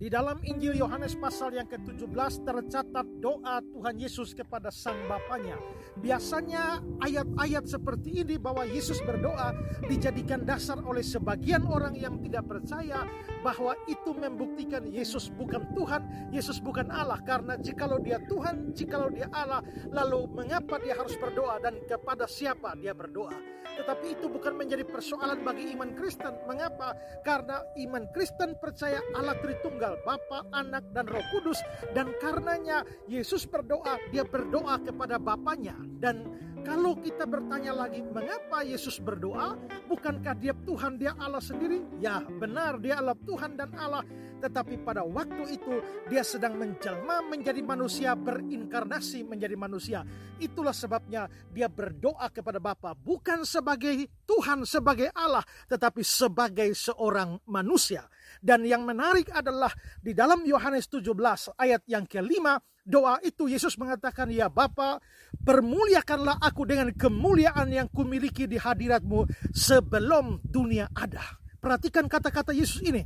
Di dalam Injil Yohanes pasal yang ke-17 tercatat doa Tuhan Yesus kepada sang Bapaknya. Biasanya ayat-ayat seperti ini bahwa Yesus berdoa dijadikan dasar oleh sebagian orang yang tidak percaya bahwa itu membuktikan Yesus bukan Tuhan, Yesus bukan Allah. Karena jikalau dia Tuhan, jikalau dia Allah, lalu mengapa dia harus berdoa dan kepada siapa dia berdoa? Tetapi itu bukan menjadi persoalan bagi iman Kristen. Mengapa? Karena iman Kristen percaya Allah Tritunggal tunggal, Bapa, Anak, dan Roh Kudus. Dan karenanya Yesus berdoa, dia berdoa kepada Bapaknya. Dan kalau kita bertanya lagi, mengapa Yesus berdoa? Bukankah dia Tuhan, dia Allah sendiri? Ya, benar, dia Allah Tuhan dan Allah. Tetapi pada waktu itu dia sedang menjelma menjadi manusia, berinkarnasi menjadi manusia. Itulah sebabnya dia berdoa kepada Bapa bukan sebagai Tuhan, sebagai Allah, tetapi sebagai seorang manusia. Dan yang menarik adalah di dalam Yohanes 17 ayat yang kelima, doa itu Yesus mengatakan, Ya Bapa, permuliakanlah aku dengan kemuliaan yang kumiliki di hadiratmu sebelum dunia ada. Perhatikan kata-kata Yesus ini.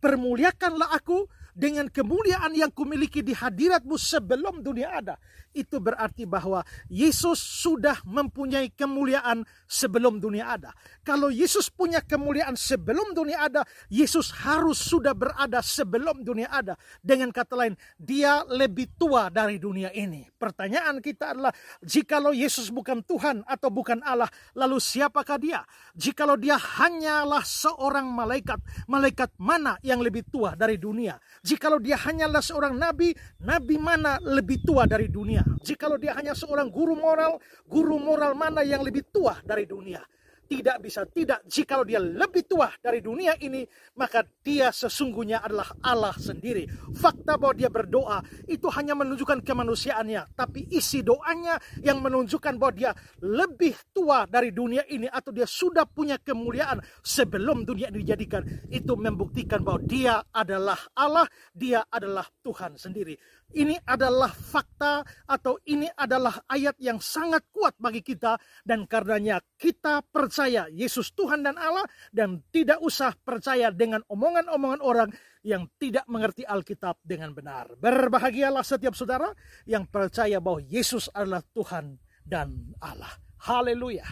Permuliakanlah aku dengan kemuliaan yang kumiliki di hadiratmu sebelum dunia ada. Itu berarti bahwa Yesus sudah mempunyai kemuliaan sebelum dunia ada. Kalau Yesus punya kemuliaan sebelum dunia ada, Yesus harus sudah berada sebelum dunia ada. Dengan kata lain, dia lebih tua dari dunia ini. Pertanyaan kita adalah, jikalau Yesus bukan Tuhan atau bukan Allah, lalu siapakah dia? Jikalau dia hanyalah seorang malaikat, malaikat mana yang lebih tua dari dunia? Jikalau dia hanyalah seorang nabi, nabi mana lebih tua dari dunia? Jikalau dia hanya seorang guru moral, guru moral mana yang lebih tua dari dunia? Tidak bisa tidak. Jikalau dia lebih tua dari dunia ini maka dia sesungguhnya adalah Allah sendiri. Fakta bahwa dia berdoa itu hanya menunjukkan kemanusiaannya tapi isi doanya yang menunjukkan bahwa dia lebih tua dari dunia ini atau dia sudah punya kemuliaan sebelum dunia ini dijadikan itu membuktikan bahwa dia adalah Allah dia adalah Tuhan sendiri. Ini adalah fakta atau ini adalah ayat yang sangat kuat bagi kita dan karenanya kita percaya Yesus Tuhan dan Allah dan tidak usah percaya dengan omongan-omongan orang yang tidak mengerti Alkitab dengan benar. Berbahagialah setiap saudara yang percaya bahwa Yesus adalah Tuhan dan Allah. Haleluya.